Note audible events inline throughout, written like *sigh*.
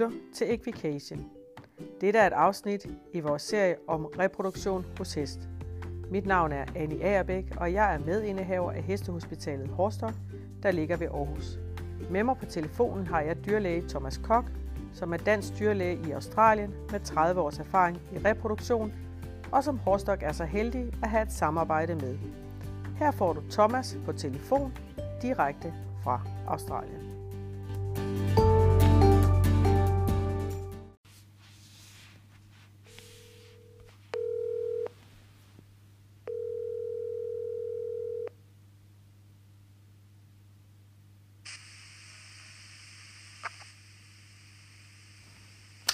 lytter til Equication. Dette er et afsnit i vores serie om reproduktion hos hest. Mit navn er Annie Agerbæk, og jeg er medindehaver af Hestehospitalet Horstok, der ligger ved Aarhus. Med mig på telefonen har jeg dyrlæge Thomas Kok, som er dansk dyrlæge i Australien med 30 års erfaring i reproduktion, og som Horstok er så heldig at have et samarbejde med. Her får du Thomas på telefon direkte fra Australien.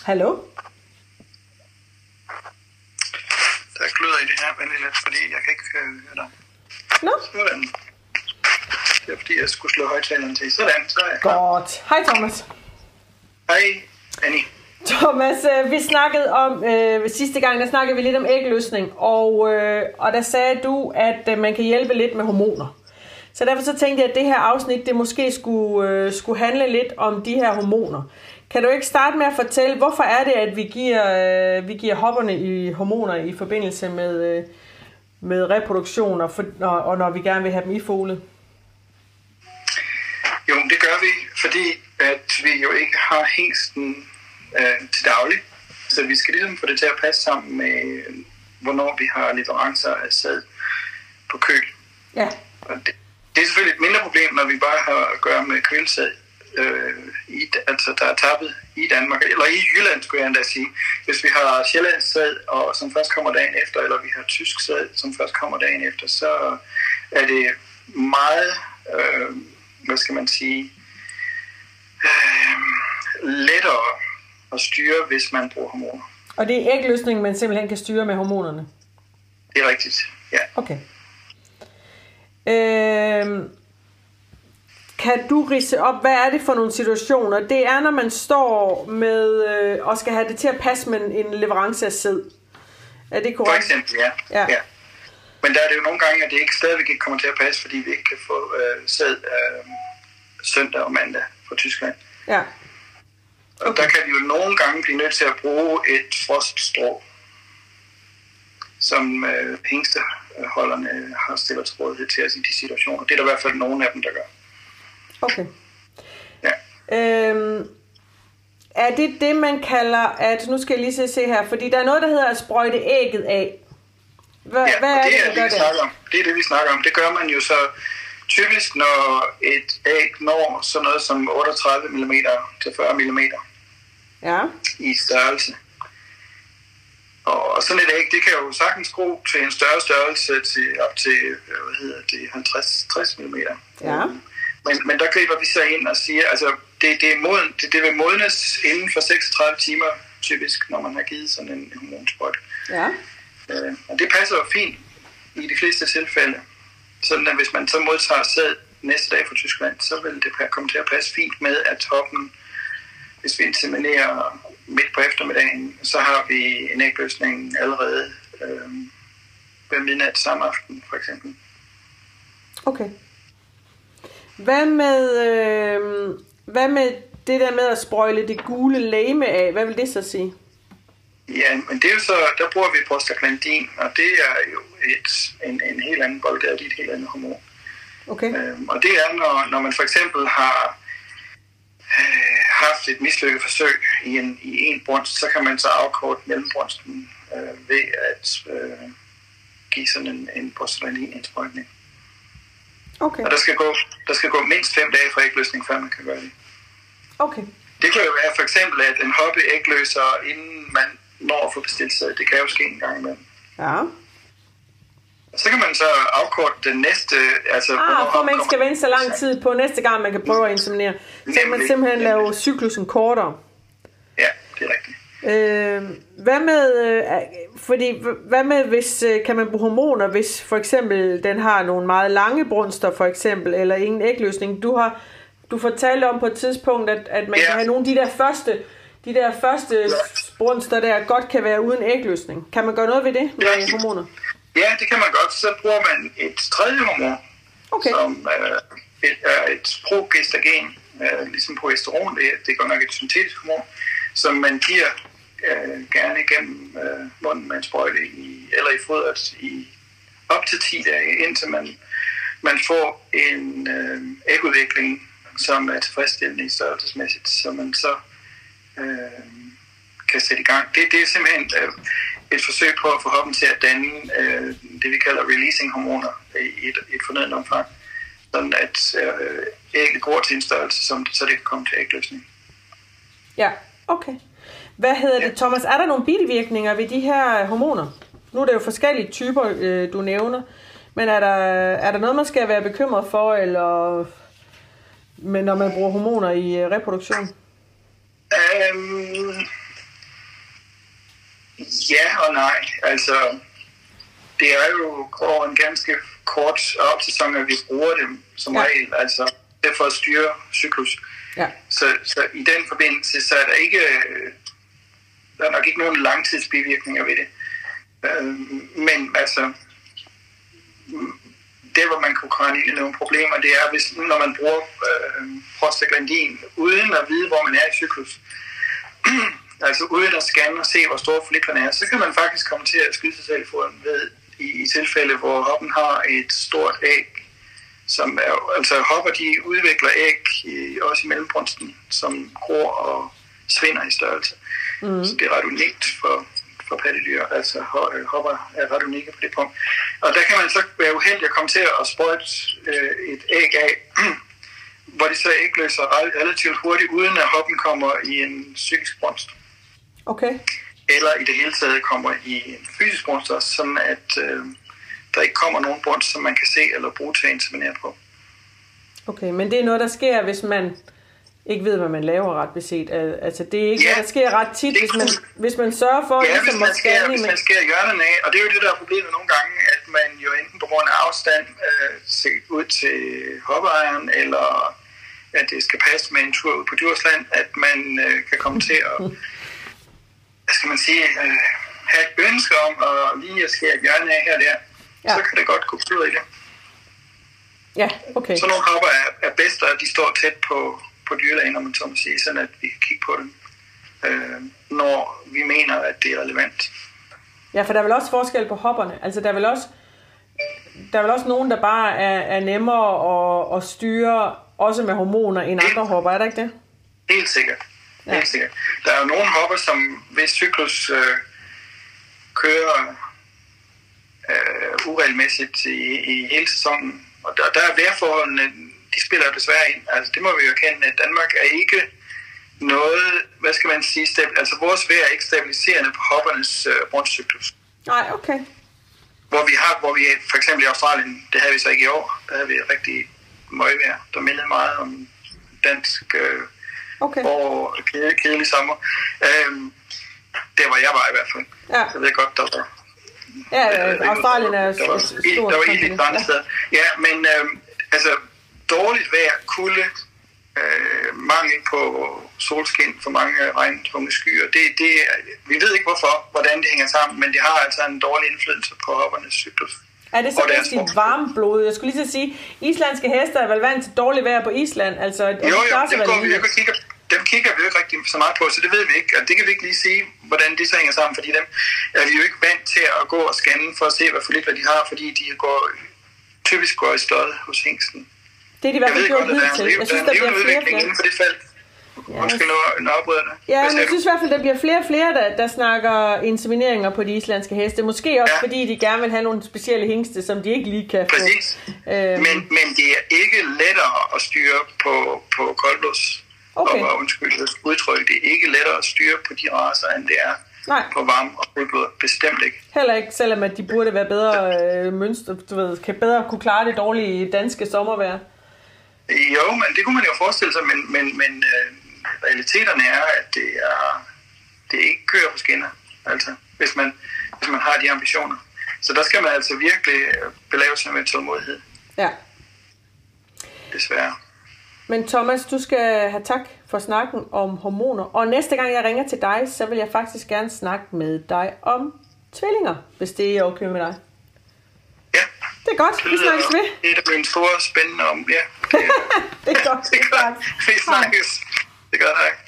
Hallo? Der er gløder i det her, men lidt, fordi jeg kan ikke øh, høre dig. Nå, Sådan. Det er fordi, jeg skulle slå højtaleren til. Sådan, så er jeg klar. godt. Hej Thomas. Hej, Annie. Thomas, øh, vi snakkede om, øh, sidste gang, der snakkede vi lidt om ægløsning, og, øh, og der sagde du, at øh, man kan hjælpe lidt med hormoner. Så derfor så tænkte jeg, at det her afsnit, det måske skulle, øh, skulle handle lidt om de her hormoner. Kan du ikke starte med at fortælle, hvorfor er det, at vi giver, øh, vi giver hopperne i hormoner i forbindelse med, øh, med reproduktion, og, for, og, og når vi gerne vil have dem i folet? Jo, det gør vi, fordi at vi jo ikke har hængsten øh, til daglig. Så vi skal ligesom få det til at passe sammen med, hvornår vi har leverancer af sæd på køl. Ja, Og det, det er selvfølgelig et mindre problem, når vi bare har at gøre med kølesæd, øh, i, altså der er tappet i Danmark, eller i Jylland, skulle jeg endda sige. Hvis vi har sjællands sæd, og som først kommer dagen efter, eller vi har tysk sæd, som først kommer dagen efter, så er det meget, øh, hvad skal man sige, øh, lettere at styre, hvis man bruger hormoner. og det er ægløsningen, man simpelthen kan styre med hormonerne. Det er rigtigt, ja. Okay. Øhm, kan du rise op, hvad er det for nogle situationer? Det er, når man står med øh, og skal have det til at passe med en leverance af sæd. Er det For korrekt? eksempel, ja. Ja. ja. Men der er det jo nogle gange, at det ikke stadigvæk ikke kommer til at passe, fordi vi ikke kan få øh, sæd øh, søndag og mandag fra Tyskland. Ja. Og Okay. der kan vi jo nogle gange blive nødt til at bruge et froststrå, som øh, hængsteholderne har stillet til rådighed til os i de situationer. Det er der i hvert fald nogle af dem, der gør. Okay. Ja. Øhm, er det det, man kalder, at nu skal jeg lige se- se her, fordi der er noget, der hedder at sprøjte ægget af. Hvad, Ja, hvad er det det, er det, vi snakker om. Det er det, vi snakker om. Det gør man jo så typisk, når et æg når sådan noget som 38 mm til 40 mm Ja, i størrelse. Og sådan et æg, det kan jo sagtens gro til en større størrelse til op til, øh, hvad hedder det, 50-60 mm. Ja. Men, men der griber vi så ind og siger, altså det, det, er moden, det, det vil modnes inden for 36 timer typisk, når man har givet sådan en hormonsprøjte. ja. Øh, og det passer jo fint i de fleste tilfælde. Sådan at hvis man så modtager sæd næste dag fra Tyskland, så vil det komme til at passe fint med, at toppen, hvis vi inseminerer midt på eftermiddagen, så har vi en ægløsning allerede øh, ved midnat samme aften, for eksempel. Okay. Hvad med, øh, hvad med det der med at sprøjle det gule lame af? Hvad vil det så sige? Ja, men det er jo så, der bruger vi prostaglandin, og det er jo et, en, en helt anden boldgade, det er et helt andet hormon. Okay. Øhm, og det er, når, når man for eksempel har øh, haft et mislykket forsøg i en, i en brunst, så kan man så afkorte mellembrunsten øh, ved at øh, give sådan en, en prostaglandin-indsprøjtning. Okay. Og der skal, gå, der skal gå mindst fem dage fra ægløsning, før man kan gøre det. Okay. Det kan jo være for eksempel, at en hobby ægløser, inden man når at få bestilt sæd. Det kan jo ske en gang imellem. Ja. Så kan man så afkorte den næste... Altså, Ah, for man skal vente så lang tid på næste gang, man kan prøve at inseminere. Så kan man Nemlig. simpelthen lave Nemlig. cyklusen kortere. Ja, det er rigtigt. Øh, hvad med, øh, fordi, hvad med, hvis, øh, kan man bruge hormoner, hvis for eksempel den har nogle meget lange brunster, for eksempel, eller ingen ægløsning? Du har, du fortalte om på et tidspunkt, at, at man Ja. kan have nogle af de der første, de der første brunster der godt kan være uden ægløsning. Kan man gøre noget ved det med Ja. hormoner? Ja, det kan man godt. Så bruger man et tredje hormon, Okay. som øh, et, er et progestagen, øh, ligesom progesteron. Det, det er godt nok et syntetisk hormon. som man giver øh, gerne igennem øh, munden med en sprøjte i, eller i fodret i op til 10 dage, indtil man, man får en øh, ægudvikling, som er tilfredsstillende i størrelsesmæssigt, så man så øh, kan sætte i gang. Det, det er simpelthen øh, et forsøg på at få hoppen til at danne øh, det, vi kalder releasing hormoner i et, et fornødent omfang, sådan at øh, ægget går til en størrelse, som, så det kan komme til ægløsning. Ja, okay. Hvad hedder det, Thomas? Er der nogle bivirkninger ved de her hormoner? Nu er det jo forskellige typer, øh, du nævner. Men er der, er der noget, man skal være bekymret for, eller men når man bruger hormoner i øh, reproduktion? Um, ja og nej. Altså, det er jo over en ganske kort opsæson, at vi bruger dem som ja. regel. Altså, det er for at styre cyklus. Ja. Så, så i den forbindelse, så er der ikke der er nok ikke nogen langtidsbivirkninger ved det. Øh, men altså, det hvor man kunne komme ind i nogle problemer, det er, hvis når man bruger øh, prostaglandin, uden at vide, hvor man er i cyklus, *clears throat* altså uden at scanne og se, hvor store flikkerne er, så kan man faktisk komme til at skyde sig selv i foden ved, i, i tilfælde, hvor hoppen har et stort æg, som er, altså hopper, de udvikler æg i, også i mellembrunsten, som gror og svinder i størrelse. Mm. Så det er ret unikt for, for pattedyr, altså hopper er ret unikke på det punkt. Og der kan man så være uheldig at komme til at sprøjte øh, et æg af, *clears throat* hvor det så ikke løser relativt hurtigt, uden at hoppen kommer i en psykisk brunst. Okay. Eller i det hele taget kommer i en fysisk brunst også, sådan at øh, der ikke kommer nogen brunst, som man kan se eller bruge til at inseminere på. Okay, men det er noget, der sker, hvis man ikke ved, hvad man laver ret beset. Altså, det er ikke ja, der sker ret tit, hvis man, hvis man sørger for... Ja, ligesom hvis, man skærer, hvis man skærer hjørnerne af, og det er jo det, der er problemet nogle gange, at man jo enten på grund af afstand øh, ser ud til hoppeejeren, eller at det skal passe med en tur ud på Djursland, at man øh, kan komme til at, *laughs* hvad skal man sige, øh, have et ønske om at lige at skære hjørnet af her og der. Ja. Så kan det godt gå ud i det. Ja, okay. Så nogle hopper er, er bedst, at de står tæt på, på dyrlægen, om man så må sige, sådan at vi kan kigge på dem, øh, når vi mener, at det er relevant. Ja, for der er vel også forskel på hopperne. Altså, der er vel også, der er vel også nogen, der bare er, er nemmere at, at styre, også med hormoner, end andre helt, hopper, er der ikke det? Helt sikkert. Ja. Helt sikkert. Der er jo nogle hopper, som hvis cyklus øh, kører øh, uregelmæssigt i, i hele sæsonen, og der, der er vejrforholdene de spiller desværre ind. Altså, det må vi jo kende, at Danmark er ikke noget, hvad skal man sige, stabil, altså vores vejr er ikke stabiliserende på hoppernes øh, brunstcyklus. Nej, okay. Hvor vi har, hvor vi for eksempel i Australien, det havde vi så ikke i år, der havde vi rigtig møgvejr, der mindede meget om dansk øh, okay. og kedelig, kedelig sommer. Øhm, det var jeg var i hvert fald. Ja. Jeg ved godt, der var... Ja, øh, Australien er der var, stort. Der var i andre ja. steder. Ja, men øh, altså, dårligt vejr, kulde, øh, mangel på solskin, for mange regntunge skyer. Det, det, vi ved ikke hvorfor, hvordan det hænger sammen, men det har altså en dårlig indflydelse på hoppernes cyklus. Er det så rigtig varme blod? Jeg skulle lige så sige, islandske heste er vel vant til dårligt vejr på Island? Altså, jo, jo, dem, går vi, ikke kigger, dem kigger vi jo ikke rigtig så meget på, så det ved vi ikke. Og det kan vi ikke lige sige, hvordan det så hænger sammen, fordi dem er vi jo ikke vant til at gå og scanne for at se, hvad folikler de har, fordi de går, typisk går i stød hos hængsten. Det er de i hvert fald gjort hidtil. Jeg synes, der bliver flere og flere. Inden for det felt. Ja. Undskyld, nu afbryder det. Ja, men jeg synes i hvert fald, der bliver flere og flere, der, der snakker insemineringer på de islandske heste. Måske også ja. fordi de gerne vil have nogle specielle hængste, som de ikke lige kan få. Præcis. Øhm. Men, men det er ikke lettere at styre på, på koldblås. Okay. Og undskyld udtryk, det er ikke lettere at styre på de raser, end det er Nej. på varme og fuldblod. Bestemt ikke. Heller ikke, selvom at de burde være bedre øh, mønster, du ved, kan bedre kunne klare det dårlige danske sommervejr. Jo, men det kunne man jo forestille sig, men, men, men øh, realiteterne er, at det, er, det ikke kører på skinner, altså, hvis man, hvis man har de ambitioner. Så der skal man altså virkelig øh, belave sig med tålmodighed. Ja. Desværre. Men Thomas, du skal have tak for snakken om hormoner. Og næste gang jeg ringer til dig, så vil jeg faktisk gerne snakke med dig om tvillinger, hvis det er okay med dig. Det er godt. Vi snakkes ved. Det er blevet store spændende om, ja. *laughs* det er godt. det er godt. Vi snakkes. Det er godt, hej.